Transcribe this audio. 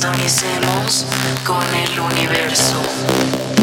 sintonicemos con el universo.